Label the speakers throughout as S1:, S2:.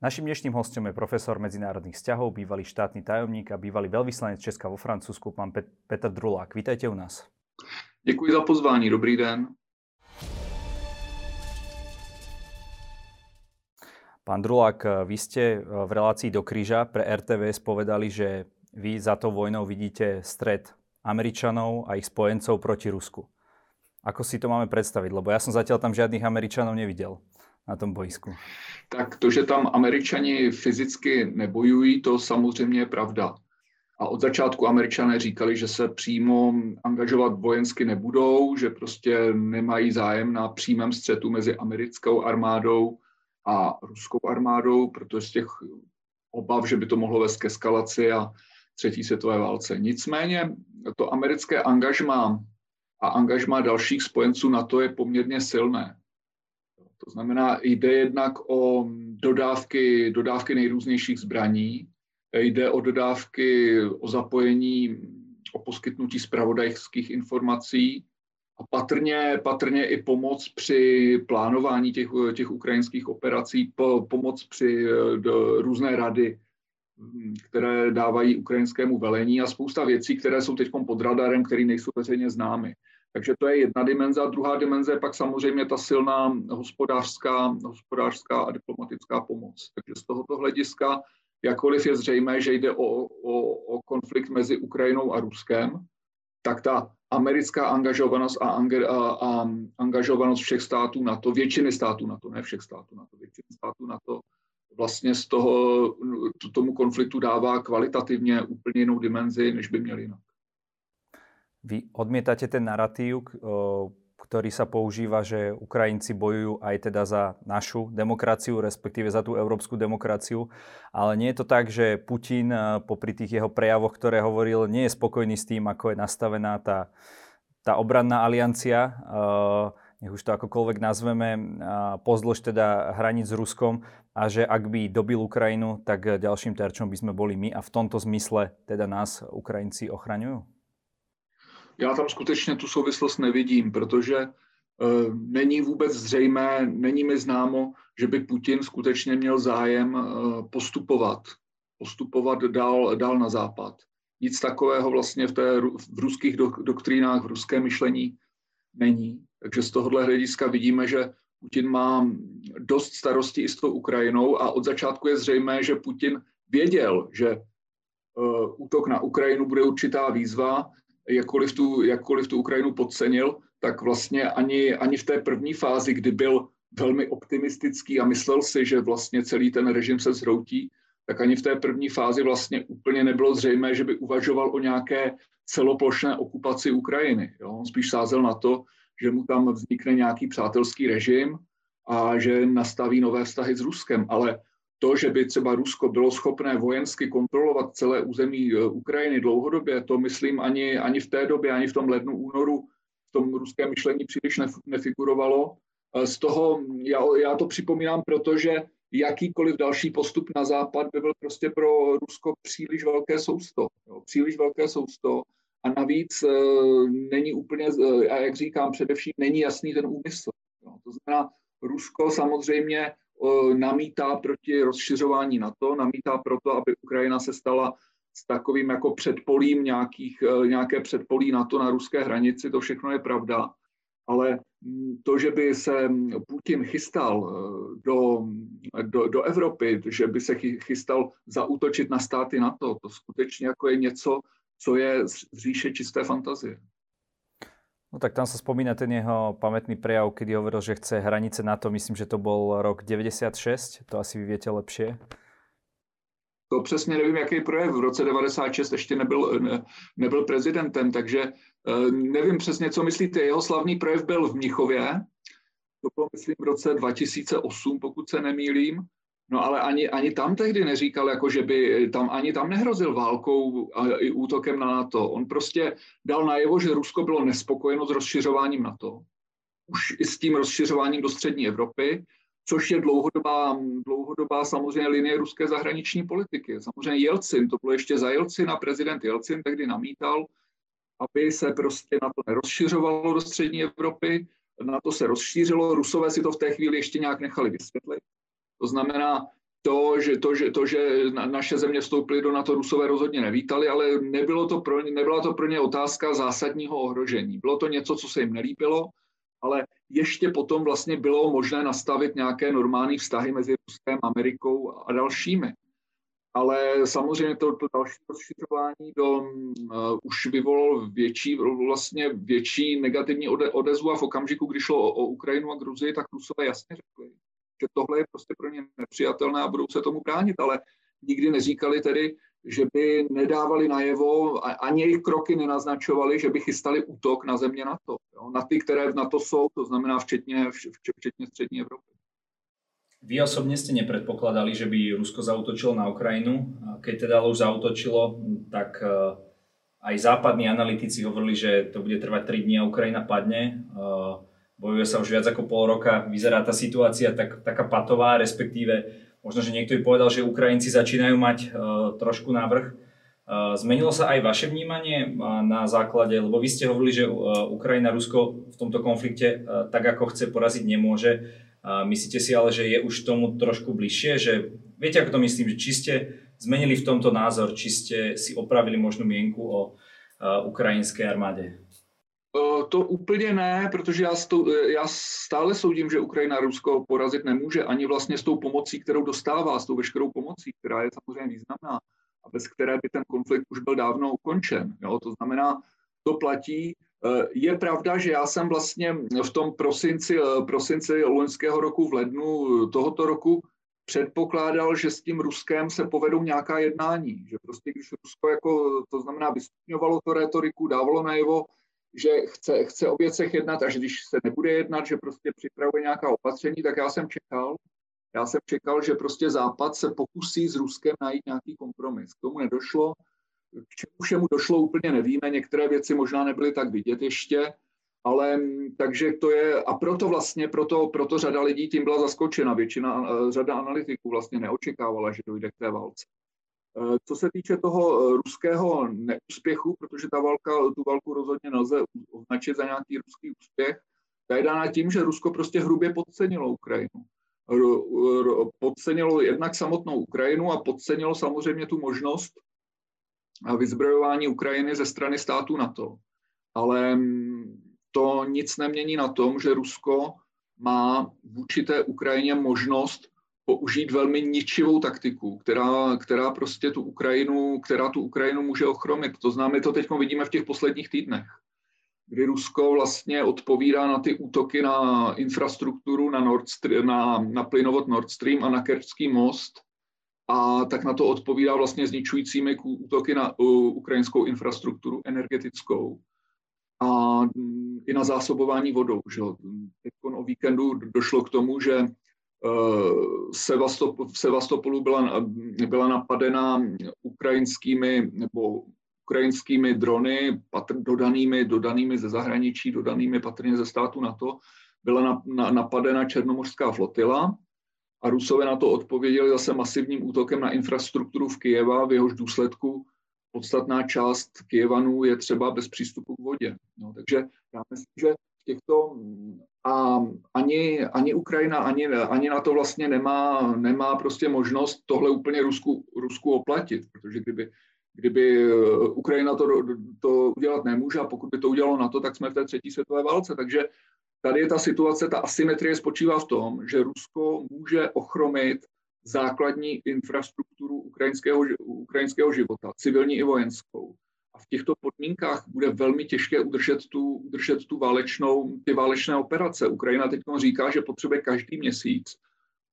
S1: Naším dnešným hostem je profesor medzinárodných vzťahov, bývalý štátny tajomník a bývalý veľvyslanec Česka vo Francúzsku, pán Pet- Petr Drulák. Vítajte u nás.
S2: Děkuji za pozvání, dobrý den.
S1: Pán Drulák, vy ste v relácii do kríža pre RTVS povedali, že vy za to vojnou vidíte stred Američanov a ich spojencov proti Rusku. Ako si to máme predstaviť? Lebo ja som zatiaľ tam žiadnych Američanov nevidel na tom bojsku.
S2: Tak to, že tam američani fyzicky nebojují, to samozřejmě je pravda. A od začátku američané říkali, že se přímo angažovat vojensky nebudou, že prostě nemají zájem na přímém střetu mezi americkou armádou a ruskou armádou, protože z těch obav, že by to mohlo vést k eskalaci a třetí světové válce. Nicméně to americké angažmá a angažmá dalších spojenců na to je poměrně silné. To znamená, jde jednak o dodávky, dodávky nejrůznějších zbraní, jde o dodávky, o zapojení, o poskytnutí zpravodajských informací a patrně, patrně i pomoc při plánování těch, těch ukrajinských operací, po, pomoc při do, různé rady, které dávají ukrajinskému velení a spousta věcí, které jsou teď pod radarem, které nejsou veřejně známy. Takže to je jedna dimenze. A druhá dimenze je pak samozřejmě ta silná hospodářská, hospodářská a diplomatická pomoc. Takže z tohoto hlediska, jakkoliv je zřejmé, že jde o, o, o konflikt mezi Ukrajinou a Ruskem, tak ta americká angažovanost a, ange, a, a angažovanost všech států na to, většiny států na to, ne všech států na to, většiny států na to, vlastně z toho tomu konfliktu dává kvalitativně úplně jinou dimenzi, než by měl jinak.
S1: Vy odmietate ten narratív, ktorý sa používa, že Ukrajinci bojujú aj teda za našu demokraciu, respektíve za tú európsku demokraciu. Ale nie je to tak, že Putin popri tých jeho prejavoch, ktoré hovoril, nie je spokojný s tým, ako je nastavená tá, tá obranná aliancia, nech už to akokoľvek nazveme, pozdĺž teda hraníc s Ruskom a že ak by dobil Ukrajinu, tak ďalším terčom by sme boli my a v tomto zmysle teda nás Ukrajinci ochraňujú?
S2: Já tam skutečně tu souvislost nevidím, protože e, není vůbec zřejmé, není mi známo, že by Putin skutečně měl zájem e, postupovat, postupovat dál, dál na západ. Nic takového vlastně v, té, v ruských doktrínách, v ruském myšlení není. Takže z tohohle hlediska vidíme, že Putin má dost starosti i s tou Ukrajinou a od začátku je zřejmé, že Putin věděl, že uh, útok na Ukrajinu bude určitá výzva jakkoliv tu, jakkoliv tu Ukrajinu podcenil, tak vlastně ani, ani v té první fázi, kdy byl velmi optimistický a myslel si, že vlastně celý ten režim se zhroutí, tak ani v té první fázi vlastně úplně nebylo zřejmé, že by uvažoval o nějaké celoplošné okupaci Ukrajiny. Jo? On spíš sázel na to, že mu tam vznikne nějaký přátelský režim a že nastaví nové vztahy s Ruskem. Ale to, že by třeba Rusko bylo schopné vojensky kontrolovat celé území e, Ukrajiny dlouhodobě, to myslím ani, ani v té době, ani v tom lednu, únoru v tom ruském myšlení příliš nefigurovalo. E, z toho já, já to připomínám, protože jakýkoliv další postup na západ by byl prostě pro Rusko příliš velké sousto. Jo, příliš velké sousto a navíc e, není úplně, a jak říkám, především není jasný ten úmysl. Jo. To znamená, Rusko samozřejmě namítá proti rozšiřování NATO, namítá proto, aby Ukrajina se stala s takovým jako předpolím nějakých, e, nějaké předpolí NATO na ruské hranici, to všechno je pravda. Ale to, že by se Putin chystal e, do, do, do Evropy, že by se chystal zaútočit na státy NATO, to skutečně jako je něco, co je z říše čisté fantazie.
S1: No tak tam sa spomína ten jeho pamätný prejav, kedy hovoril, že chce hranice NATO, myslím, že to bol rok 96, to asi vy viete lepšie.
S2: To přesně nevím, jaký projev. V roce 96 ještě nebyl, ne, nebyl prezidentem, takže eh, nevím přesně, co myslíte. Jeho slavný projev byl v Mnichově, to bylo, myslím, v roce 2008, pokud se nemýlím. No ale ani, ani tam tehdy neříkal, jako že by tam, ani tam nehrozil válkou a i útokem na NATO. On prostě dal najevo, že Rusko bylo nespokojeno s rozšiřováním NATO. Už i s tím rozšiřováním do střední Evropy, což je dlouhodobá, dlouhodobá samozřejmě linie ruské zahraniční politiky. Samozřejmě Jelcin, to bylo ještě za Jelcina, prezident Jelcin tehdy namítal, aby se prostě na to nerozšiřovalo do střední Evropy, na to se rozšířilo, Rusové si to v té chvíli ještě nějak nechali vysvětlit. To znamená, to, že, to, že, to, že naše země vstoupily do NATO, Rusové rozhodně nevítali, ale nebylo to pro ně, nebyla to pro ně otázka zásadního ohrožení. Bylo to něco, co se jim nelíbilo, ale ještě potom vlastně bylo možné nastavit nějaké normální vztahy mezi Ruskem, Amerikou a dalšími. Ale samozřejmě to, to další rozšiřování do, uh, už vyvolalo větší, vlastně větší negativní ode, odezvu a v okamžiku, kdy šlo o, o Ukrajinu a Gruzii, tak Rusové jasně řekli, že tohle je prostě pro ně nepřijatelné a budou se tomu bránit, ale nikdy neříkali tedy, že by nedávali najevo, ani jejich kroky nenaznačovali, že by chystali útok na země NATO. Jo? Na ty, které v NATO jsou, to znamená včetně, včetně střední Evropy.
S1: Vy osobně jste nepredpokladali, že by Rusko zautočilo na Ukrajinu. Keď teda už zautočilo, tak eh, aj západní analytici hovorili, že to bude trvať 3 dní a Ukrajina padne. Bojuje sa už viac ako pol roka, vyzerá tá situácia tak, taká patová, respektíve možno, že niekto by povedal, že Ukrajinci začínajú mať uh, trošku návrh. Uh, zmenilo sa aj vaše vnímanie uh, na základe, lebo vy ste hovorili, že uh, Ukrajina Rusko v tomto konflikte uh, tak ako chce poraziť nemôže. Uh, myslíte si ale, že je už tomu trošku bližšie, že viete ako to myslím, že či ste zmenili v tomto názor, či ste si opravili možnú mienku o uh, ukrajinskej armáde?
S2: To úplně ne, protože já, stou, já stále soudím, že Ukrajina Rusko porazit nemůže ani vlastně s tou pomocí, kterou dostává, s tou veškerou pomocí, která je samozřejmě významná a bez které by ten konflikt už byl dávno ukončen. Jo? To znamená, to platí. Eh, je pravda, že já jsem vlastně v tom prosinci, eh, prosinci loňského roku, v lednu tohoto roku předpokládal, že s tím Ruskem se povedou nějaká jednání. Že prostě když Rusko jako, to znamená, vystupňovalo to retoriku, dávalo najevo, že chce, chce o věcech jednat a že když se nebude jednat, že prostě připravuje nějaká opatření, tak já jsem čekal, já jsem čekal, že prostě Západ se pokusí s Ruskem najít nějaký kompromis. K tomu nedošlo. K čemu všemu došlo úplně nevíme, některé věci možná nebyly tak vidět ještě, ale takže to je, a proto vlastně, proto, proto řada lidí tím byla zaskočena, většina, eh, řada analytiků vlastně neočekávala, že dojde k té válce. Eh, co se týče toho eh, ruského neúspěchu, protože ta válka, tu válku rozhodně nelze označit za nějaký ruský úspěch, ta je dána tím, že Rusko prostě hrubě podcenilo Ukrajinu. Podcenilo jednak samotnou Ukrajinu a podcenilo samozřejmě tu možnost vyzbrojování Ukrajiny ze strany států NATO. Ale mm, to nic nemění na tom, že Rusko má vůči té Ukrajině možnost použít velmi ničivou taktiku, která, která prostě tu Ukrajinu, která tu Ukrajinu může ochromit. To známe, to teď vidíme v těch posledních týdnech, kdy Rusko vlastně odpovídá na ty útoky na infrastrukturu, na, Nord na, na plynovod Nord Stream a na Kerčský most, a tak na to odpovídá vlastně zničujícími útoky na uh, ukrajinskou infrastrukturu energetickou a mm, i na zásobování vodou. Že? Teď o víkendu došlo k tomu, že v Sevastopolu byla, byla napadena ukrajinskými nebo ukrajinskými drony patr, dodanými, dodanými ze zahraničí, dodanými patrně ze státu NATO, byla na, na, napadena černomořská flotila a Rusové na to odpověděli zase masivním útokem na infrastrukturu v Kijeva, v jehož důsledku podstatná část Kijevanů je třeba bez přístupu k vodě. No, takže já myslím, že těchto a ani, ani Ukrajina, ani, ani na to vlastně nemá, nemá prostě možnost tohle úplně Rusku, Rusku oplatit, protože kdyby, kdyby Ukrajina to, to udělat nemůže a pokud by to udělalo na to, tak jsme v té třetí světové válce. Takže tady je ta situace, ta asymetrie spočívá v tom, že Rusko může ochromit základní infrastrukturu ukrajinského, ukrajinského života, civilní i vojenskou v těchto podmínkách bude velmi těžké udržet tu, udržet tu válečnou, ty válečné operace. Ukrajina teď říká, že potřebuje každý měsíc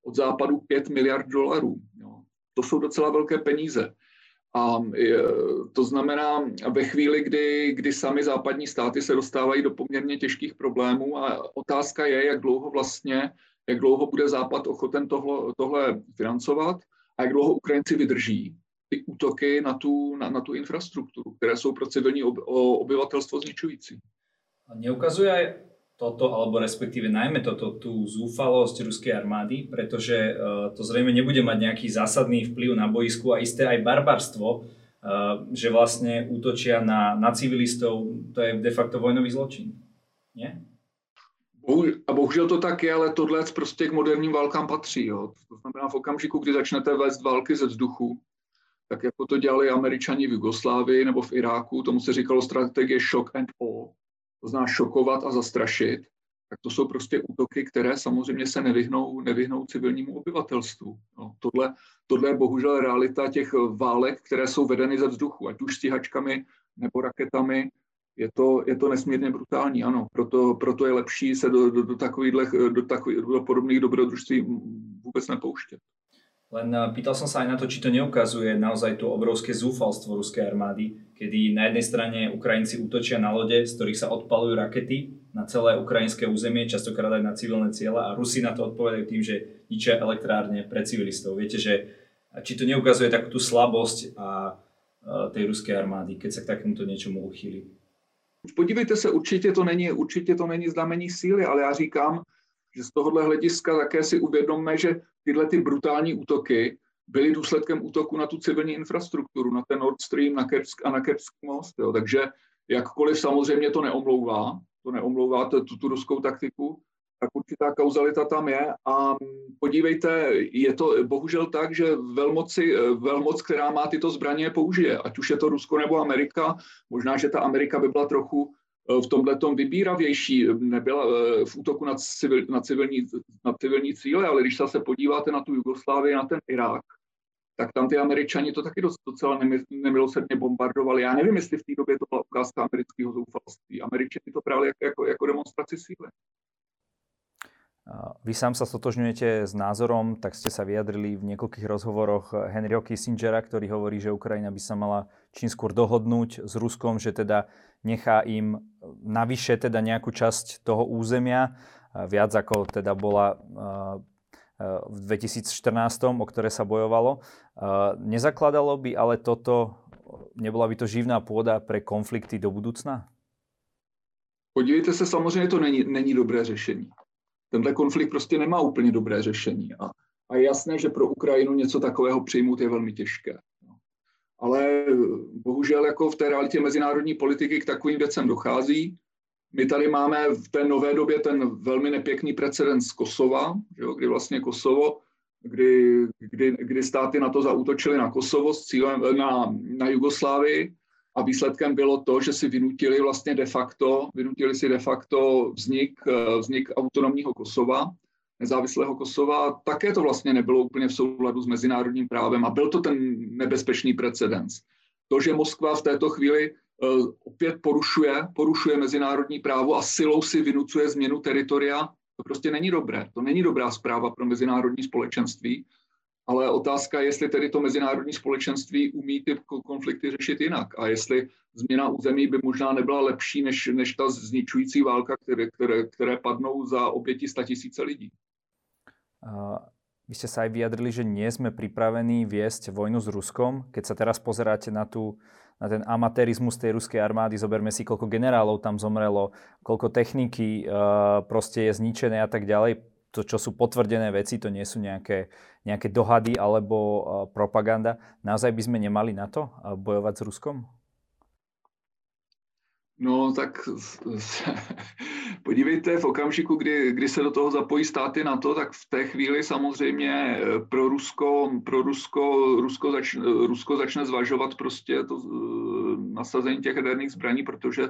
S2: od západu 5 miliard dolarů. Jo. To jsou docela velké peníze. A to znamená, ve chvíli, kdy, kdy sami západní státy se dostávají do poměrně těžkých problémů a otázka je, jak dlouho vlastně, jak dlouho bude Západ ochoten tohle, tohle financovat a jak dlouho Ukrajinci vydrží ty útoky na tu, na, na tu infrastrukturu, které jsou pro civilní ob, obyvatelstvo zničující.
S1: Neukazuje toto, alebo respektíve najmä toto, tú zúfalosť ruskej armády, pretože uh, to zrejme nebude mať nejaký zásadný vplyv na boisku a isté aj barbarstvo, uh, že vlastne útočia na, na civilistov, to je de facto vojnový zločin. Nie?
S2: A bohužel to tak je, ale tohle prostě k moderním válkám patří. Jo. To znamená v okamžiku, kdy začnete vést války ze vzduchu, tak jako to dělali američani v Jugoslávii nebo v Iráku, tomu se říkalo strategie shock and awe. To znamená šokovat a zastrašit. Tak to jsou prostě útoky, které samozřejmě se nevyhnou, nevyhnou civilnímu obyvatelstvu. No, tohle, tohle je bohužel realita těch válek, které jsou vedeny ze vzduchu, ať už stíhačkami nebo raketami, je to, je to nesmírně brutální, ano. Proto, proto je lepší se do, do, do, takových, do, takových, do podobných dobrodružství vůbec nepouštět.
S1: Len eh, pýtal som sa aj na to, či to neukazuje naozaj to obrovské zúfalstvo ruskej armády, kedy na jednej strane Ukrajinci útočia na lode, z ktorých sa odpalujú rakety na celé ukrajinské územie, častokrát aj na civilné ciele a Rusi na to odpovedajú tým, že ničia elektrárne pre civilistov. Viete, že či to neukazuje takú tú slabosť a, eh, tej ruskej armády, keď sa k takémuto niečomu uchýli?
S2: Podívejte se, určitě to není, určitě to není znamení síly, ale já říkám, že z tohohle hlediska také si uvědomme, že tyhle ty brutální útoky byly důsledkem útoku na tu civilní infrastrukturu, na ten Nord Stream na Kersk a na Kerský most. Jo. Takže jakkoliv samozřejmě to neomlouvá, to neomlouvá tu, tu ruskou taktiku, tak určitá kauzalita tam je. A podívejte, je to bohužel tak, že velmoci, velmoc, která má tyto zbraně, použije. Ať už je to Rusko nebo Amerika. Možná, že ta Amerika by byla trochu v tomhle tom vybíravější, nebyla eh, v útoku na, civil, na, civilní, na civilní cíle, ale když se podíváte na tu Jugoslávii, na ten Irák, tak tam ty američani to taky docela nemilosrdně bombardovali. Já nevím, jestli v té době to byla ukázka amerického zoufalství. Američani to brali jako, jako, jako demonstraci síly.
S1: Vy sám sa stotožňujete s názorom, tak ste sa vyjadrili v niekoľkých rozhovoroch Henryho Kissingera, ktorý hovorí, že Ukrajina by sa mala čím skôr dohodnúť s Ruskom, že teda nechá im navyše teda nejakú časť toho územia, viac ako teda bola v 2014, o ktoré sa bojovalo. Nezakladalo by ale toto, nebola by to živná pôda pre konflikty do budúcna?
S2: Podívejte se, samozřejmě to není, není dobré řešení tenhle konflikt prostě nemá úplně dobré řešení. A, a je jasné, že pro Ukrajinu něco takového přijmout je velmi těžké. Ale bohužel jako v té realitě mezinárodní politiky k takovým věcem dochází. My tady máme v té nové době ten velmi nepěkný precedens z Kosova, jo, kdy vlastně Kosovo, kdy, kdy, kdy státy na to zautočili na Kosovo s cílem na, na Jugoslávii a výsledkem bylo to, že si vynutili vlastně de facto, vynutili si de facto vznik, eh, vznik autonomního Kosova, nezávislého Kosova. Také to vlastně nebylo úplně v souladu s mezinárodním právem a byl to ten nebezpečný precedens. To, že Moskva v této chvíli uh, opět porušuje, porušuje mezinárodní právo a silou si vynucuje změnu teritoria, to prostě není dobré. To není dobrá zpráva pro mezinárodní společenství ale otázka je, jestli tedy to mezinárodní společenství umí ty konflikty řešit jinak a jestli změna území by možná nebyla lepší než, než ta zničující válka, které, které, které padnou za oběti tisíce lidí.
S1: Vy ste sa aj vyjadrili, že nie sme pripravení viesť vojnu s Ruskom. Keď sa teraz pozeráte na, tú, na ten amatérizmus tej ruskej armády, zoberme si, koľko generálov tam zomrelo, koľko techniky uh, proste je zničené a tak ďalej to, čo sú potvrdené veci, to nie sú nejaké, nejaké dohady alebo uh, propaganda. Naozaj by sme nemali na to uh, bojovať s Ruskom?
S2: No tak podívejte, v okamžiku, kdy, kdy se do toho zapojí státy na to, tak v té chvíli samozřejmě eh, pro Rusko, pro Rusko, Rusko, začne, Rusko začne zvažovat prostě to nasazení těch jaderných zbraní, protože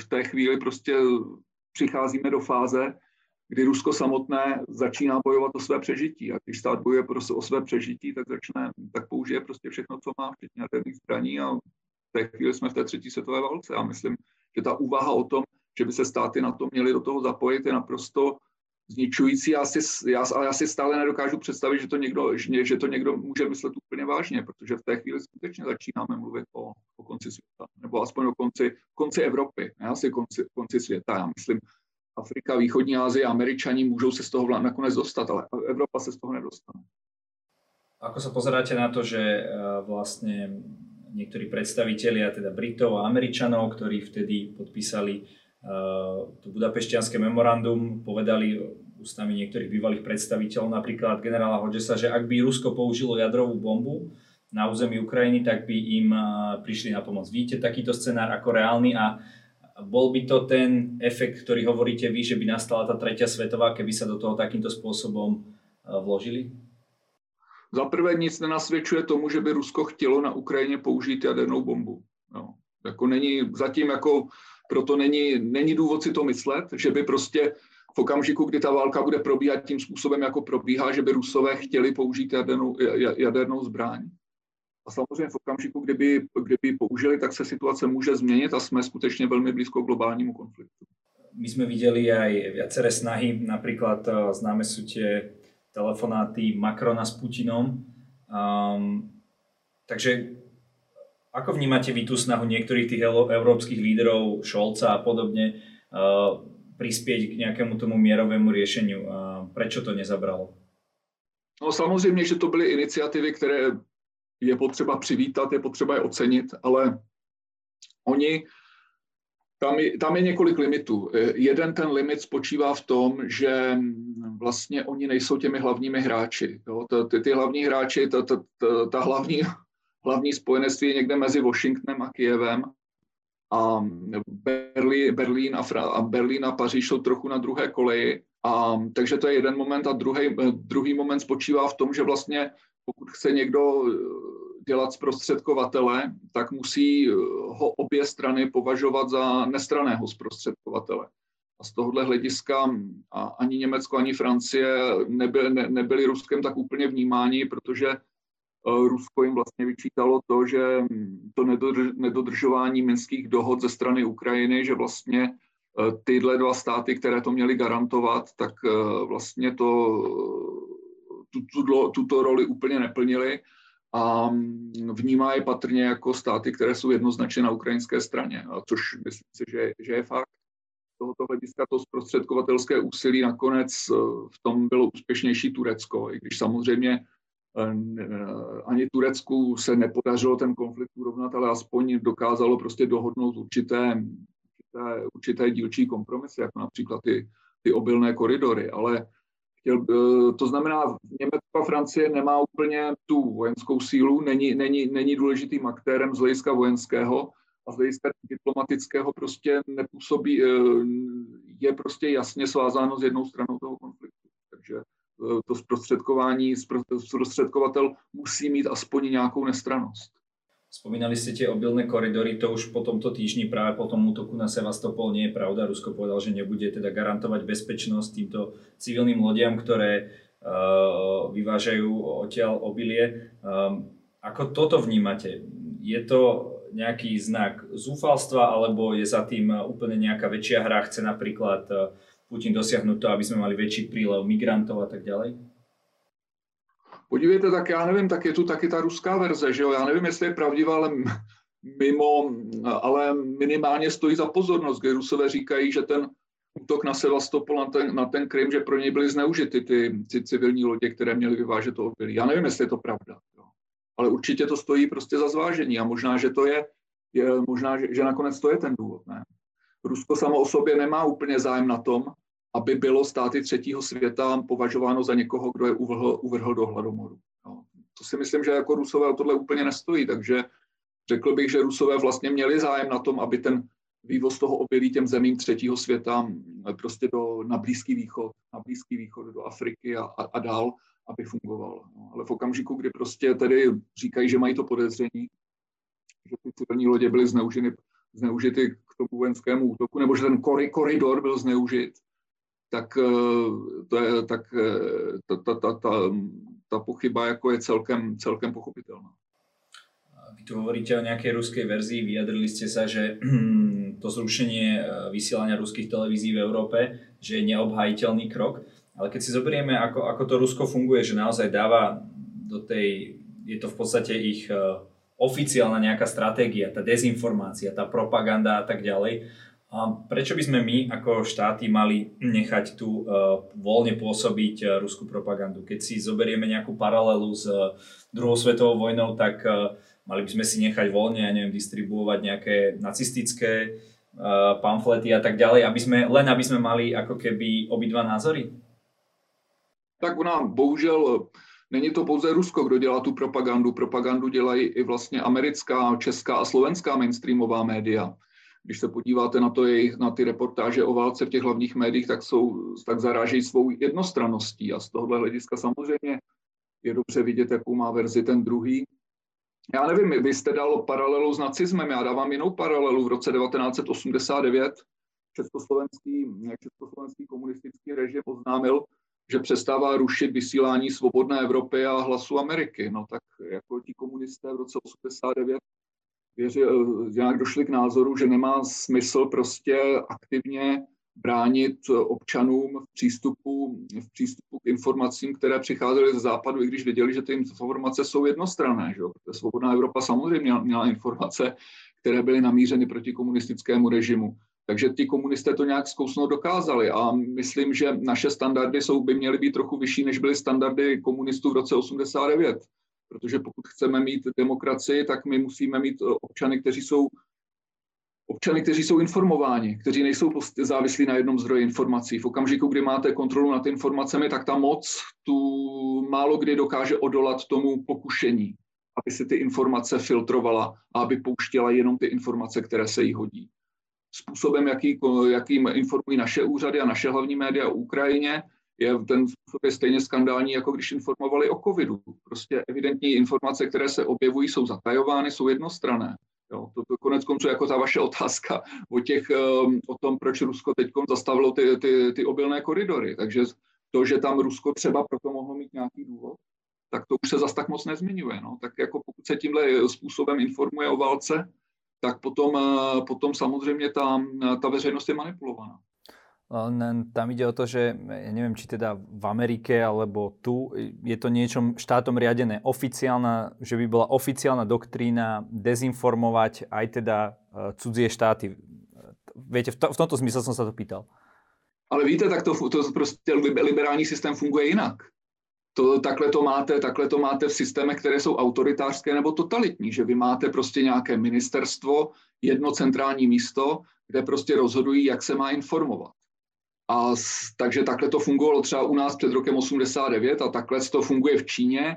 S2: v té chvíli prostě přicházíme do fáze, kdy Rusko samotné začíná bojovat o své přežití. A když stát bojuje o své přežití, tak začne, tak použije prostě všechno, co má, včetně jaderných zbraní a té chvíli jsme v té třetí světové válce. A myslím, že ta úvaha o tom, že by se státy na to měly do toho zapojit, je naprosto zničující. Já si, já, ale já si stále nedokážu představit, že to, někdo, že to někdo může myslet úplně vážně, protože v té chvíli skutečně začínáme mluvit o, o konci světa, nebo aspoň o konci, konci Evropy, ne asi konci, konci světa. Já myslím, Afrika, východní Asie, Američani můžou se z toho nakonec dostat, ale Evropa se z toho nedostane.
S1: Ako sa pozeráte na to, že eh, vlastne niektorí predstavitelia teda Britov a Američanov, ktorí vtedy podpísali uh, to budapešťanské memorandum, povedali ústami niektorých bývalých predstaviteľov, napríklad generála Hodgesa, že ak by Rusko použilo jadrovú bombu na území Ukrajiny, tak by im uh, prišli na pomoc. Vidíte takýto scenár ako reálny a Bol by to ten efekt, ktorý hovoríte vy, že by nastala tá tretia svetová, keby sa do toho takýmto spôsobom vložili?
S2: Za prvé nic nenasvědčuje tomu, že by Rusko chtělo na Ukrajině použít jadernou bombu. No, jako není, zatím jako proto není, není důvod si to myslet, že by prostě v okamžiku, kdy ta válka bude probíhat tím způsobem, jako probíhá, že by Rusové chtěli použít jadernou, jadernou zbraň. A samozřejmě v okamžiku, kdyby, kdyby použili, tak se situace může změnit a jsme skutečně velmi blízko globálnímu konfliktu.
S1: My jsme viděli aj viaceré snahy, například eh, známe sú tie telefonáty Macrona s Putinom. Um, takže ako vnímate vy tú snahu niektorých tých európskych líderov, Šolca a podobne, uh, prispieť k nejakému tomu mierovému riešeniu? Uh, prečo to nezabralo?
S2: No samozřejmě, že to byly iniciativy, které je potřeba přivítat, je potřeba je ocenit, ale oni tam je, tam je několik limitů. Eh, jeden ten limit spočívá v tom, že mm, vlastně oni nejsou těmi hlavními hráči. Jo? Ty, ty hlavní hráči, ta, ta, ta, ta hlavní, hlavní spojenectví je někde mezi Washingtonem a Kijevem a Berlín, Berlín, a, Fra, a Berlín a Paříž jsou trochu na druhé koleji. A, takže to je jeden moment a druhý, eh, druhý moment spočívá v tom, že vlastně pokud chce někdo eh, dělat zprostředkovatele, tak musí eh, ho obě strany považovat za nestraného zprostředkovatele. A z tohohle hlediska ani Německo, ani Francie nebyly, ne, nebyly Ruskem tak úplně vnímáni, protože eh, Rusko jim vlastně vyčítalo to, že hm, to nedodržování minských dohod ze strany Ukrajiny, že vlastně eh, tyhle dva státy, které to měly garantovat, tak vlastně to, tuto, tuto roli úplně neplnili a vnímá je patrně jako státy, které jsou jednoznačně na ukrajinské straně, a což myslím si, že, že je fakt. Z tohoto hlediska to zprostředkovatelské úsilí nakonec eh, v tom bylo úspěšnější Turecko, i když samozřejmě eh, ani Turecku se nepodařilo ten konflikt urovnat, ale aspoň dokázalo prostě dohodnout určité, určité, určité dílčí kompromisy, jako například ty, ty obilné koridory. Ale Eh, to znamená, Německo a Francie nemá úplně tu vojenskou sílu, není, není, není důležitým aktérem z hlediska vojenského a z hlediska diplomatického prostě nepůsobí, eh, je prostě jasně svázáno s jednou stranou toho konfliktu. Takže eh, to zprostředkování, zprostředkovatel musí mít aspoň nějakou nestranost.
S1: Spomínali ste tie obilné koridory, to už po tomto týždni práve po tom útoku na Sevastopol nie je pravda. Rusko povedal, že nebude teda garantovať bezpečnosť týmto civilným lodiam, ktoré uh, vyvážajú odtiaľ obilie. Um, ako toto vnímate? Je to nejaký znak zúfalstva, alebo je za tým úplne nejaká väčšia hra? Chce napríklad uh, Putin dosiahnuť to, aby sme mali väčší prílev migrantov a tak ďalej?
S2: Podívejte, tak já nevím, tak je tu taky ta ruská verze, že jo? Já nevím, jestli je pravdivá, ale mimo, ale minimálně stojí za pozornost, kdy Rusové říkají, že ten útok na Sevastopol, na ten, na ten Krym, že pro něj byly zneužity ty, ty civilní lodě, které měly vyvážet obilí. Já nevím, jestli je to pravda, jo. ale určitě to stojí prostě za zvážení a možná, že to je, je možná, že, že nakonec to je ten důvod. Ne? Rusko samo o sobě nemá úplně zájem na tom, aby bylo státy třetího světa považováno za někoho, kdo je uvrhl, uvrhl do hladomoru. No, to si myslím, že jako Rusové o tohle úplně nestojí, takže řekl bych, že Rusové vlastně měli zájem na tom, aby ten vývoz toho obilí těm zemím třetího světa prostě do, na Blízký východ, na Blízký východ, do Afriky a, a, a dál, aby fungoval. No, ale v okamžiku, kdy prostě tedy říkají, že mají to podezření, že ty civilní lodě byly zneužity, zneužity k tomu vojenskému útoku, nebo že ten koridor byl zneužit, tak, eh, to je, tak eh, ta, ta, ta, ta, ta pochyba jako je celkem, celkem pochopitelná.
S1: Vy tu hovoríte o nejakej ruskej verzii, vyjadrili ste sa, že to zrušenie eh, vysielania ruských televízií v Európe, že je neobhajiteľný krok, ale keď si zoberieme, ako, ako to Rusko funguje, že naozaj dáva do tej, je to v podstate ich oficiálna nejaká stratégia, tá dezinformácia, tá propaganda a tak ďalej, a prečo by sme my ako štáty mali nechať tu uh, voľne pôsobiť uh, ruskú propagandu? Keď si zoberieme nejakú paralelu s uh, druhou svetovou vojnou, tak mali by sme si nechať voľne, ja neviem, distribuovať nejaké nacistické pamflety a tak ďalej, aby sme, len aby sme mali ako keby obidva názory?
S2: Tak ona bohužel Není to pouze Rusko, kdo dělá tu propagandu. Propagandu dělají i vlastně americká, česká a slovenská mainstreamová média když se podíváte na, to jejich, na ty reportáže o válce v těch hlavních médiích, tak, jsou, tak zarážejí svou jednostranností a z tohohle hlediska samozřejmě je dobře vidět, jakou má verzi ten druhý. Já nevím, vy jste dal paralelu s nacismem, já dávám jinou paralelu. V roce 1989 československý, československý komunistický režim oznámil, že přestává rušit vysílání svobodné Evropy a hlasu Ameriky. No tak jako ti komunisté v roce 89 věři, eh, nějak došli k názoru, že nemá smysl prostě aktivně bránit občanům v přístupu, v přístupu k informacím, které přicházely ze západu, i když věděli, že ty informace jsou jednostranné. Že? Svobodná Evropa samozřejmě měla, měla informace, které byly namířeny proti komunistickému režimu. Takže ti komunisté to nějak zkousnout dokázali a myslím, že naše standardy jsou, by měly být trochu vyšší, než byly standardy komunistů v roce 89. Protože pokud chceme mít demokracii, tak my musíme mít občany, kteří jsou občany, kteří jsou informováni, kteří nejsou závislí na jednom zdroji informací. V okamžiku, kdy máte kontrolu nad informacemi, tak ta moc tu málo kdy dokáže odolat tomu pokušení, aby si ty informace filtrovala a aby pouštěla jenom ty informace, které se jí hodí. Způsobem, jaký, jakým informují naše úřady a naše hlavní média o Ukrajině, je ten způsob je stejně skandální, jako když informovali o covidu. Prostě evidentní informace, které se objevují, jsou zatajovány, jsou jednostrané. Jo, to, to konec konců jako ta vaše otázka o, těch, um, o tom, proč Rusko teď zastavilo ty, ty, ty obilné koridory. Takže to, že tam Rusko třeba proto mohlo mít nějaký důvod, tak to už se zas tak moc nezmiňuje. No. Tak jako pokud se tímhle způsobem informuje o válce, tak potom, uh, potom samozřejmě ta, ta veřejnost je manipulovaná.
S1: Len tam ide o to, že ja neviem, či teda v Amerike alebo tu je to niečom štátom riadené oficiálna, že by bola oficiálna doktrína dezinformovať aj teda e, cudzie štáty. Viete, v, to, v tomto zmysle som sa to pýtal.
S2: Ale víte, tak to, to prostě liberální systém funguje jinak. To, takhle, to máte, takhle to máte v systémech, které jsou autoritářské nebo totalitní, že vy máte prostě nějaké ministerstvo, jedno centrální místo, kde prostě rozhodují, jak se má informovat. A takže takhle to fungovalo třeba u nás před rokem 89 a takhle to funguje v Číně.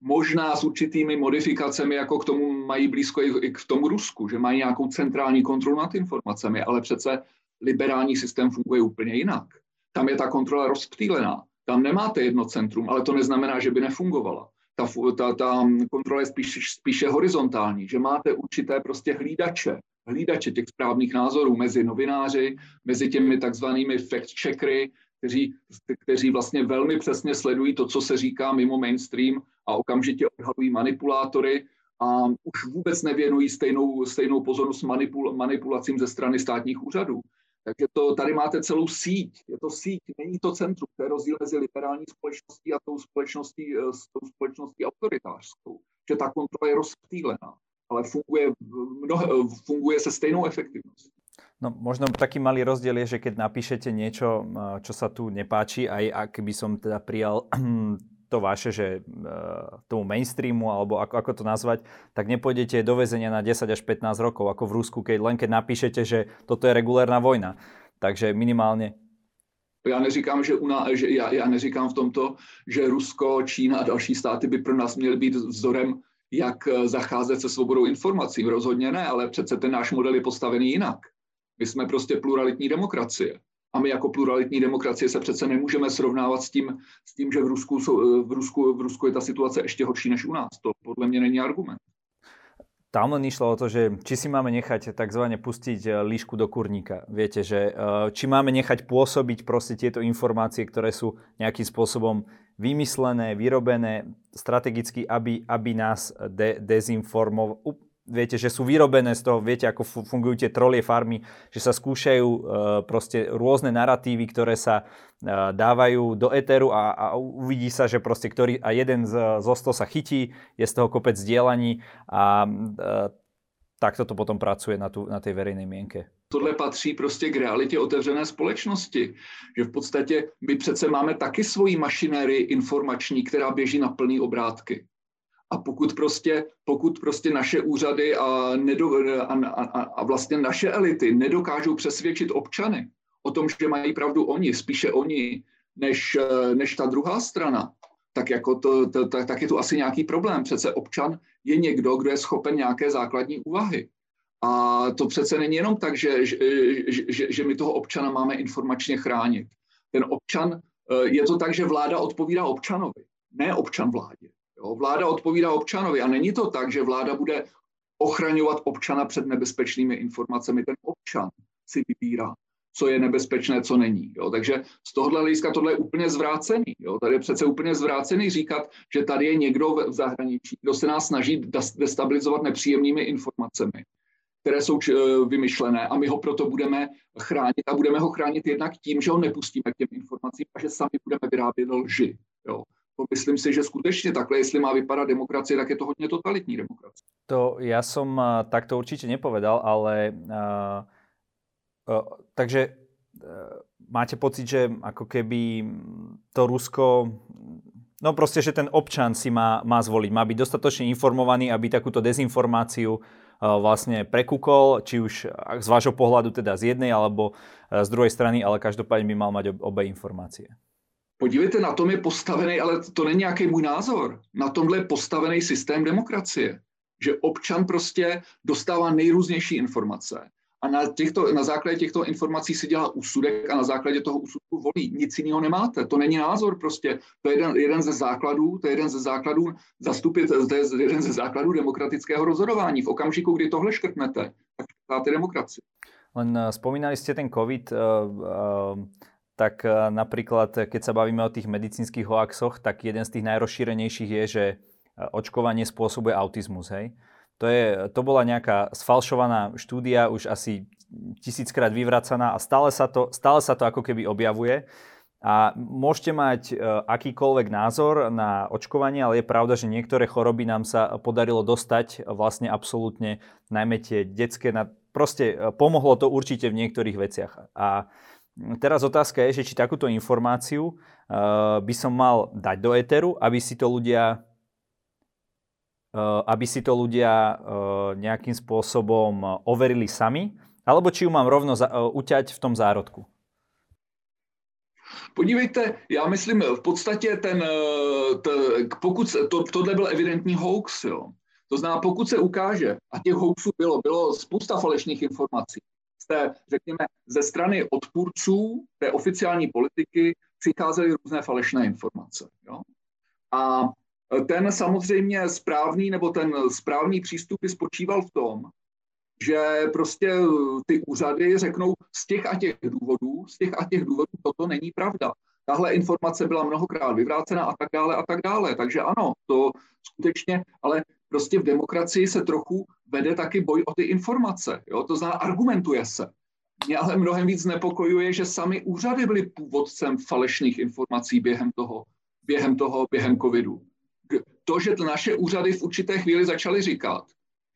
S2: Možná s určitými modifikacemi, jako k tomu mají blízko i k tomu Rusku, že mají nějakou centrální kontrolu nad informacemi, ale přece liberální systém funguje úplně jinak. Tam je ta kontrola rozptýlená. Tam nemáte jedno centrum, ale to neznamená, že by nefungovala. Ta, ta, ta kontrola je spíš, spíše horizontální, že máte určité prostě hlídače, hlídače těch správných názorů mezi novináři, mezi těmi takzvanými fact-checkery, kteří, kteří vlastně velmi přesně sledují to, co se říká mimo mainstream a okamžitě odhalují manipulátory a už vůbec nevěnují stejnou, stejnou pozornost manipul, manipulacím ze strany státních úřadů. Takže to, tady máte celou síť. Je to síť, není to centrum. To je rozdíl mezi liberální společností a tou společností, s tou společností autoritářskou. Že ta kontrola je rozptýlená ale funguje, mnoho, funguje se stejnou efektivností.
S1: No možno taký malý rozdiel je, že keď napíšete niečo, čo sa tu nepáči, aj ak by som teda prijal to vaše, že e, tomu mainstreamu, alebo ako, ako to nazvať, tak nepôjdete do väzenia na 10 až 15 rokov, ako v Rusku, keď len keď napíšete, že toto je regulárna vojna. Takže minimálně
S2: já neříkám, že, una, že já, já neříkám v tomto, že Rusko, Čína a další státy by pro nás měly být vzorem jak eh, zacházet se svobodou informací. Rozhodně ne, ale přece ten náš model je postavený jinak. My jsme prostě pluralitní demokracie. A my jako pluralitní demokracie se přece nemůžeme srovnávat s tím, s tím že v Rusku, eh, v, Rusku, v Rusku je ta situace ještě horší než u nás. To podle mě není argument.
S1: Tam len išlo o to, že či si máme nechať takzvané pustiť eh, líšku do kurníka. Viete, že či máme nechať pôsobiť proste tieto informácie, ktoré sú nejakým spôsobom vymyslené, vyrobené strategicky, aby, aby nás de, dezinformovali. Viete, že sú vyrobené z toho, viete, ako fungujú tie trolie farmy, že sa skúšajú uh, proste rôzne narratívy, ktoré sa uh, dávajú do éteru a, a uvidí sa, že proste ktorý, a jeden z, zo sto sa chytí, je z toho kopec dielaní a uh, takto to potom pracuje na, tu, na tej verejnej mienke
S2: tohle patří prostě k realitě otevřené společnosti. Že v podstatě my přece máme taky svoji mašinérii informační, která běží na plný obrátky. A pokud prostě, pokud prostě naše úřady a, nedo, a, a, a vlastně naše elity nedokážou přesvědčit občany o tom, že mají pravdu oni, spíše oni, než, než ta druhá strana, tak, jako to, to, tak, tak je tu asi nějaký problém. Přece občan je někdo, kdo je schopen nějaké základní úvahy. A to přece není jenom tak, že, že, že, že my toho občana máme informačně chránit. Ten občan, je to tak, že vláda odpovídá občanovi, ne občan vládě. Jo? Vláda odpovídá občanovi a není to tak, že vláda bude ochraňovat občana před nebezpečnými informacemi. Ten občan si vybírá, co je nebezpečné, co není. Jo. Takže z tohohle hlediska tohle je úplně zvrácený. Jo. Tady je přece úplně zvrácený říkat, že tady je někdo v zahraničí, kdo se nás snaží destabilizovat nepříjemnými informacemi, které jsou eh, vymyšlené a my ho proto budeme chránit a budeme ho chránit jednak tím, že ho nepustíme k těm informacím a že sami budeme vyrábět lži. Jo. To myslím si, že skutečně takhle, jestli má vypadat demokracie, tak je to hodně totalitní demokracie.
S1: To ja som uh, takto určite nepovedal, ale uh, uh, takže uh, máte pocit, že ako keby to Rusko No proste, že ten občan si má, má zvoliť, má byť dostatočne informovaný, aby takúto dezinformáciu uh, vlastne prekúkol, či už z vášho pohľadu teda z jednej alebo uh, z druhej strany, ale každopádne by mal mať obe informácie.
S2: Podívejte, na tom je postavený, ale to není nějaký můj názor, na tomhle je postavený systém demokracie že občan prostě dostává nejrůznější informace a na, těchto, na základě těchto informací si dělá úsudek a na základě toho úsudku volí. Nic jiného nemáte. To není názor prostě. To je jeden, jeden ze základů, to je jeden ze základů zastupit, to je jeden ze základů demokratického rozhodování. V okamžiku, kdy tohle škrtnete, tak máte demokracii.
S1: Len spomínali ste ten COVID, uh, uh, tak napríklad, keď sa bavíme o tých medicínskych hoaxoch, tak jeden z tých najrozšírenejších je, že očkovanie spôsobuje autizmus, hej. To, je, to bola nejaká sfalšovaná štúdia, už asi tisíckrát vyvracaná a stále sa to, stále sa to ako keby objavuje. A môžete mať e, akýkoľvek názor na očkovanie, ale je pravda, že niektoré choroby nám sa podarilo dostať vlastne absolútne, najmä tie detské, na, proste e, pomohlo to určite v niektorých veciach. A teraz otázka je, že či takúto informáciu uh, by som mal dať do éteru, aby si to ľudia aby si to ľudia eh, nejakým spôsobom overili sami, alebo či ju mám rovno eh, uťať v tom zárodku?
S2: Podívejte, já myslím, v podstatě ten, t, pokud to, tohle byl evidentní hoax, jo. To znamená, pokud se ukáže, a těch hoaxů bylo, bylo spousta falešných informací, z té, řekněme, ze strany odpůrců té oficiální politiky přicházely různé falešné informace. Jo? A ten samozřejmě správný, nebo ten správný přístup by spočíval v tom, že prostě ty úřady řeknou z těch a těch důvodů, z těch a těch důvodů toto není pravda. Tahle informace byla mnohokrát vyvrácena a tak dále a tak dále. Takže ano, to skutečně, ale prostě v demokracii se trochu vede taky boj o ty informace. Jo? To znamená, argumentuje se. Mě ale mnohem víc znepokojuje, že sami úřady byly původcem falešných informací během toho, během toho, během covidu to, že naše úřady v určité chvíli začaly říkat,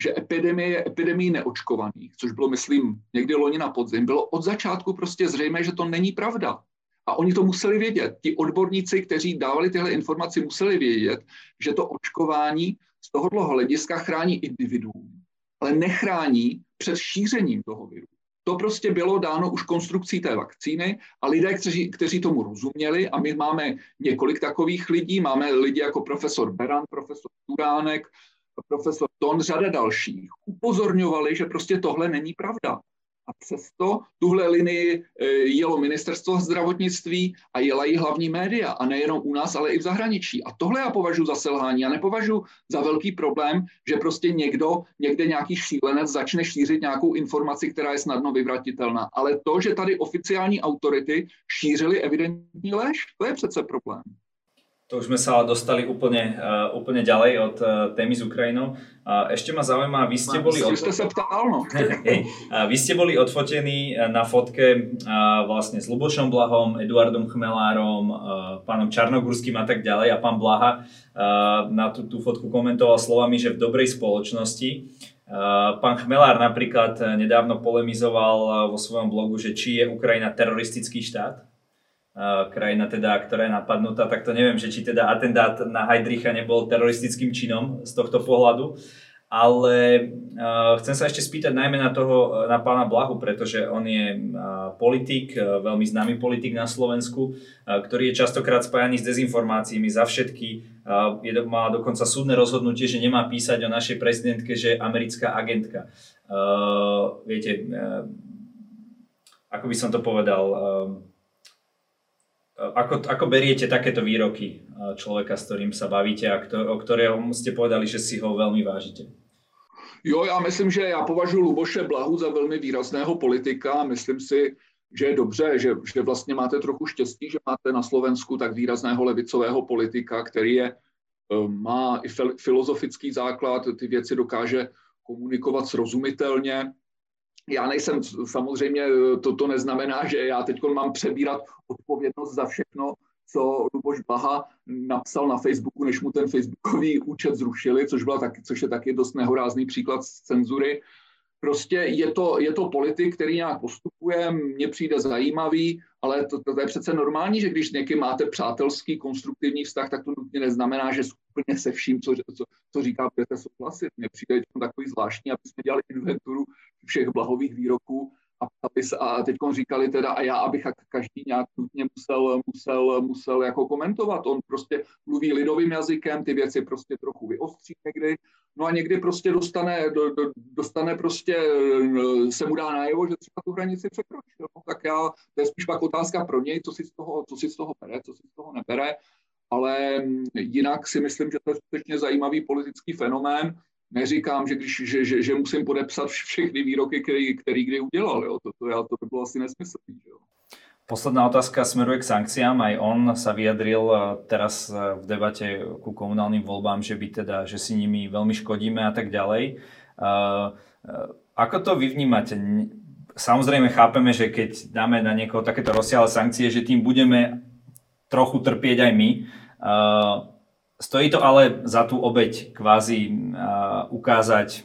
S2: že epidemie je epidemii neočkovaných, což bylo, myslím, někdy loni na podzim, bylo od začátku prostě zřejmé, že to není pravda. A oni to museli vědět. Ti odborníci, kteří dávali tyhle informace, museli vědět, že to očkování z tohoto hlediska chrání individuum, ale nechrání před šířením toho viru. To prostě bylo dáno už konstrukcí té vakcíny a lidé, kteří, kteří tomu rozuměli, a my máme několik takových lidí, máme lidi jako profesor Beran, profesor Turánek, profesor Ton, řada dalších, upozorňovali, že prostě tohle není pravda. A přesto tuhle linii e, jelo ministerstvo zdravotnictví a jela i hlavní média. A nejenom u nás, ale i v zahraničí. A tohle já považuji za selhání. Já nepovažuji za velký problém, že prostě někdo, někde nějaký šílenec začne šířit nějakou informaci, která je snadno vyvratitelná. Ale to, že tady oficiální autority šířily evidentní lež, to je přece problém.
S1: To už sme sa dostali úplne, uh, úplne ďalej od uh, témy s Ukrajinou. Uh, ešte ma zaujíma, vy ste boli...
S2: Od... ste sa ptal, no.
S1: vy ste boli odfotení na fotke uh, vlastne s Lubošom Blahom, Eduardom Chmelárom, uh, pánom Čarnogurským a tak ďalej. A pán Blaha uh, na tú, tú fotku komentoval slovami, že v dobrej spoločnosti. Uh, pán Chmelár napríklad nedávno polemizoval vo svojom blogu, že či je Ukrajina teroristický štát krajina teda, ktorá je napadnutá, tak to neviem, že či teda atentát na Heidricha nebol teroristickým činom z tohto pohľadu. ale uh, chcem sa ešte spýtať najmä na toho, na pána Blahu, pretože on je uh, politik, uh, veľmi známy politik na Slovensku, uh, ktorý je častokrát spájaný s dezinformáciami za všetky. Uh, je, má dokonca súdne rozhodnutie, že nemá písať o našej prezidentke, že je americká agentka. Uh, viete, uh, ako by som to povedal, uh, ako, ako beriete takéto výroky človeka, s ktorým sa bavíte a kto, o ktorého ste povedali, že si ho veľmi vážite?
S2: Jo, já myslím, že já považuji Luboše Blahu za velmi výrazného politika. Myslím si, že je dobře, že, že vlastně máte trochu štěstí, že máte na Slovensku tak výrazného levicového politika, který je, eh, má i filozofický základ, ty věci dokáže komunikovat srozumitelně. Já nejsem, samozřejmě to, to neznamená, že já teď mám přebírat odpovědnost za všechno, co Luboš Baha napsal na Facebooku, než mu ten Facebookový účet zrušili, což, byla taky, což je taky dost nehorázný příklad z cenzury. Prostě je to, je to politik, který nějak postupuje, mně přijde zajímavý, ale to, to, to je přece normální, že když někým máte přátelský, konstruktivní vztah, tak to nutně neznamená, že úplně se vším, co, co, co říká, budete souhlasit. Mně přijde takový zvláštní, aby jsme dělali inventuru všech blahových výroků a, aby se, a teď říkali teda a já, abych každý nějak nutně musel, musel, musel jako komentovat. On prostě mluví lidovým jazykem, ty věci prostě trochu vyostří někdy, no a někdy prostě dostane, do, do, dostane prostě, se mu dá najevo, že třeba tu hranici překročil. No, tak já, to je spíš pak otázka pro něj, co si z toho, co si z toho bere, co si z toho nebere, ale jinak si myslím, že to je skutečně zajímavý politický fenomén, neříkám, že, když, že, že, že musím podepsat všechny výroky, který, který kdy udělal. Jo. To, to, já, to by bylo asi nesmyslný. Jo.
S1: Posledná otázka smeruje k sankciám. Aj on sa vyjadril eh, teraz eh, v debate ku komunálnym voľbám, že by teda, že si nimi veľmi škodíme a tak ďalej. Eh, ako to vy vnímate? Samozrejme chápeme, že keď dáme na niekoho takéto rozsiahle sankcie, že tým budeme trochu trpieť aj my. Stojí to ale za tú obeď kvázi ukázať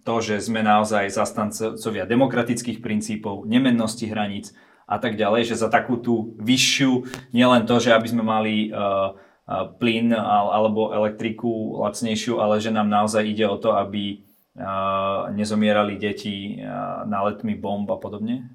S1: to, že sme naozaj zastancovia demokratických princípov, nemennosti hraníc a tak ďalej, že za takú tú vyššiu, nielen to, že aby sme mali plyn alebo elektriku lacnejšiu, ale že nám naozaj ide o to, aby nezomierali deti uh, náletmi bomb a podobne?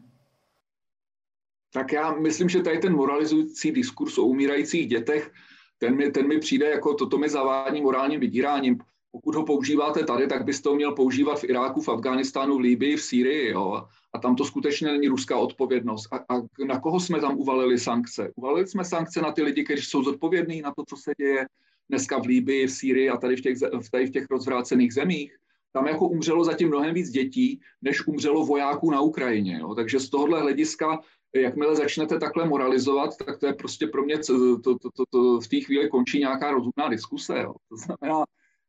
S2: Tak já myslím, že tady ten moralizující diskurs o umírajících dětech ten mi, ten mi přijde jako toto mi zavání morálním vydíráním. Pokud ho používáte tady, tak byste ho měl používat v Iráku, v Afghánistánu, v Líbii, v Sýrii. Jo? A tam to skutečně není ruská odpovědnost. A, a na koho jsme tam uvalili sankce? Uvalili jsme sankce na ty lidi, kteří jsou zodpovědní na to, co se děje dneska v Líbii, v Sýrii a tady v těch, tady v těch rozvrácených zemích. Tam jako umřelo zatím mnohem víc dětí, než umřelo vojáků na Ukrajině. Jo? Takže z tohohle hlediska jakmile začnete takhle moralizovat, tak to je prostě pro mě, to, to, to, to v té chvíli končí nějaká rozumná diskuse. Jo. To znamená,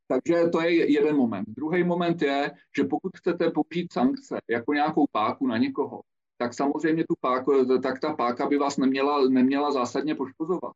S2: takže to je jeden moment. Druhý moment je, že pokud chcete použít sankce jako nějakou páku na někoho, tak samozřejmě tu páku, tak ta páka by vás neměla, neměla zásadně poškozovat.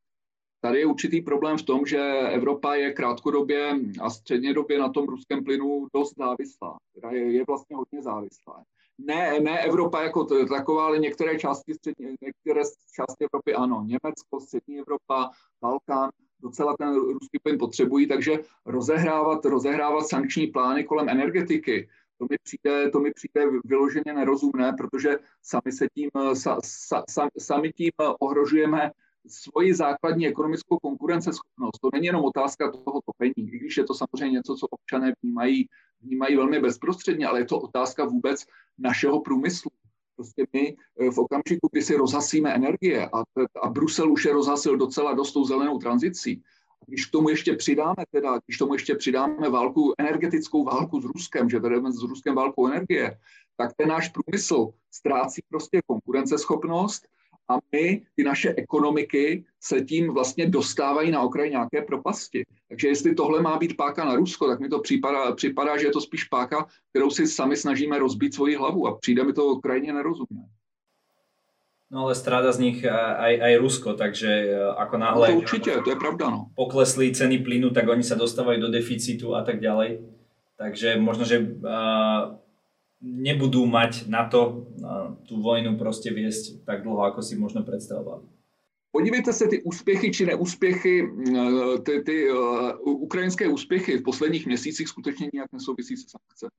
S2: Tady je určitý problém v tom, že Evropa je krátkodobě a střednědobě na tom ruském plynu dost závislá. Je, je vlastně hodně závislá ne, ne Evropa jako taková, ale některé části, střední, některé části Evropy ano. Německo, střední Evropa, Balkán, docela ten ruský plyn potřebují, takže rozehrávat, rozehrávat sankční plány kolem energetiky, to mi přijde, to mi přijde vyloženě nerozumné, protože sami, se tím, sa, sa, sami tím ohrožujeme svoji základní ekonomickou konkurenceschopnost. To není jenom otázka toho topení, i když je to samozřejmě něco, co občané vnímají, vnímají velmi bezprostředně, ale je to otázka vůbec našeho průmyslu. Prostě my eh, v okamžiku, kdy si rozhasíme energie a, a Brusel už je rozhasil docela dost tou zelenou tranzicí, když k tomu ještě přidáme teda, když tomu ještě přidáme válku, energetickou válku s Ruskem, že vedeme s Ruskem válku energie, tak ten náš průmysl ztrácí prostě konkurenceschopnost a my, ty naše ekonomiky, se tím vlastně dostávají na okraj nějaké propasti. Takže jestli tohle má být páka na Rusko, tak mi to připadá, připadá že je to spíš páka, kterou si sami snažíme rozbít svoji hlavu a přijde mi to krajně nerozumné.
S1: No ale stráda z nich aj, aj Rusko, takže e, ako náhle...
S2: No to určitě, to je pravda, no.
S1: Poklesli ceny plynu, tak oni sa dostávajú do deficitu a tak ďalej. Takže možno, že uh, nebudú mať na to tú vojnu proste viesť tak dlho, ako si možno predstavovali.
S2: Podívejte se ty úspěchy či neúspěchy, ty, ty uh, ukrajinské úspěchy v posledních měsících skutečně nějak nesouvisí se sankcemi.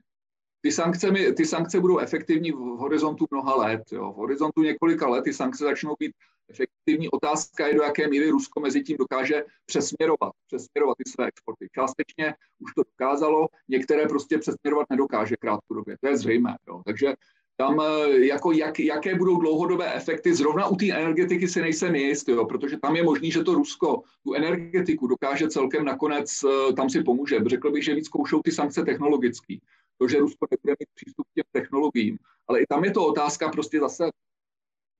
S2: Ty sankce, ty sankce budou efektivní v horizontu mnoha let. Jo. V horizontu několika let ty sankce začnou být efektivní. Otázka je, do jaké míry Rusko mezi tím dokáže přesměrovat, přesměrovat ty své exporty. Částečně už to dokázalo, některé prostě přesměrovat nedokáže krátkodobě. To je zřejmé. Jo. Takže tam eh, jako jak, jaké budou dlouhodobé efekty, zrovna u té energetiky si nejsem jist, jo, protože tam je možný, že to Rusko tu energetiku dokáže celkem nakonec, eh, tam si pomůže. Řekl bych, že víc zkoušou ty sankce technologické. To, že Rusko nebude mít přístup k těm technologiím. Ale i tam je to otázka prostě zase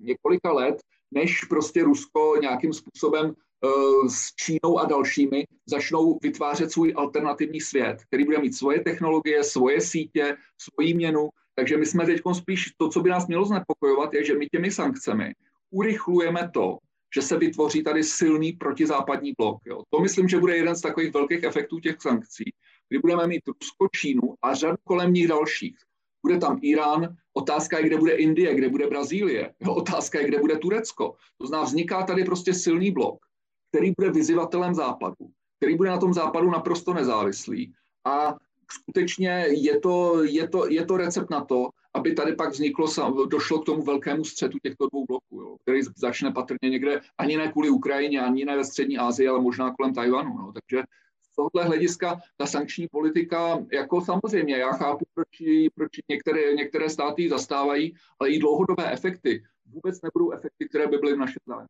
S2: několika let, než prostě Rusko nějakým způsobem uh, s Čínou a dalšími začnou vytvářet svůj alternativní svět, který bude mít svoje technologie, svoje sítě, svoji měnu, takže my jsme teď spíš, to, co by nás mělo znepokojovat, je, že my těmi sankcemi urychlujeme to, že se vytvoří tady silný protizápadní blok. Jo. To myslím, že bude jeden z takových velkých efektů těch sankcí, kdy budeme mít Rusko, Čínu a řadu kolem nich dalších. Bude tam Irán, otázka je, kde bude Indie, kde bude Brazílie, jo, otázka je, kde bude Turecko. To znamená, vzniká tady prostě silný blok, který bude vyzývatelem západu, který bude na tom západu naprosto nezávislý a skutečně je to, je, to, je to recept na to, aby tady pak vzniklo, došlo k tomu velkému střetu těchto dvou bloků, jo, který začne patrně někde, ani ne kvůli Ukrajině, ani ne ve střední Asii, ale možná kolem Tajvanu. No. Takže z tohohle hlediska ta sankční politika, jako samozřejmě, já chápu, proč, proč některé, některé státy zastávají, ale i dlouhodobé efekty vůbec nebudou efekty, které by byly v našem zájmu.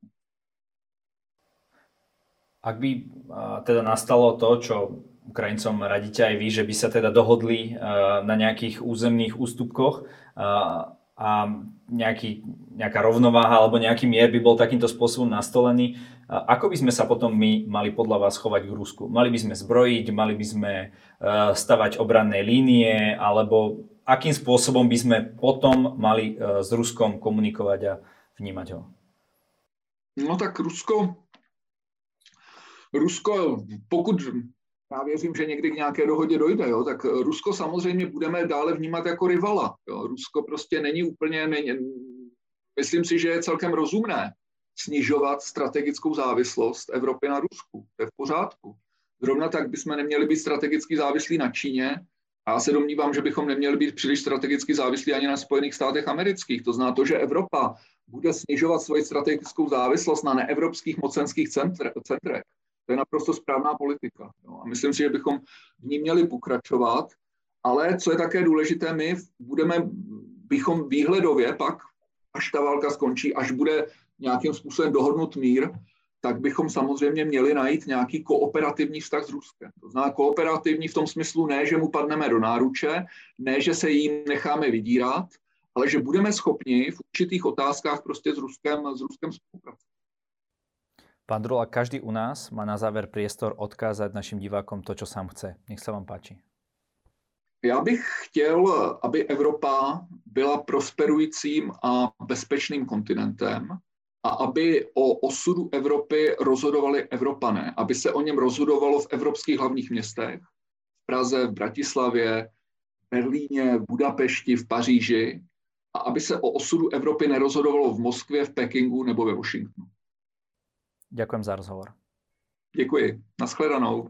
S1: Ak by teda nastalo to, čo Ukrajincom radíte aj vy, že by sa teda dohodli na nejakých územných ústupkoch a nejaký, nejaká rovnováha alebo nejaký mier by bol takýmto spôsobom nastolený. Ako by sme sa potom my mali podľa vás chovať k Rusku? Mali by sme zbrojiť, mali by sme eh, stavať obranné línie, alebo akým spôsobom by sme potom mali s Ruskom komunikovať a vnímať ho?
S2: No tak Rusko, Rusko, pokud já věřím, že někdy k nějaké dohodě dojde, jo, tak Rusko samozřejmě budeme dále vnímat jako rivala. Jo. Rusko prostě není úplně, není, myslím si, že je celkem rozumné snižovat strategickou závislost Evropy na Rusku. To je v pořádku. Zrovna tak bychom neměli být strategicky závislí na Číně, a já se domnívám, že bychom neměli být příliš strategicky závislí ani na Spojených státech amerických. To znamená to, že Evropa bude snižovat svoji strategickou závislost na neevropských mocenských centr, centrech, to je naprosto správná politika. Jo. A myslím si, že bychom v ní měli pokračovat, ale co je také důležité, my budeme, bychom výhledově pak, až ta válka skončí, až bude nějakým způsobem dohodnut mír, tak bychom samozřejmě měli najít nějaký kooperativní vztah s Ruskem. To znamená kooperativní v tom smyslu ne, že mu padneme do náruče, ne, že se jim necháme vydírat, ale že budeme schopni v určitých otázkách prostě s Ruskem, s Ruskem spolupracovat.
S1: Pán Drula, každý u nás má na záver priestor odkázať našim divákom to, čo sám chce. Nech sa vám páči.
S2: Já bych chtěl, aby Evropa byla prosperujícím a bezpečným kontinentem a aby o osudu Evropy rozhodovali Evropané, aby se o něm rozhodovalo v evropských hlavních městech, v Praze, v Bratislavě, v Berlíně, v Budapešti, v Paříži a aby se o osudu Evropy nerozhodovalo v Moskvě, v Pekingu nebo ve Washingtonu.
S1: Ďakujem za rozhovor.
S2: Děkuji. Naschledanou.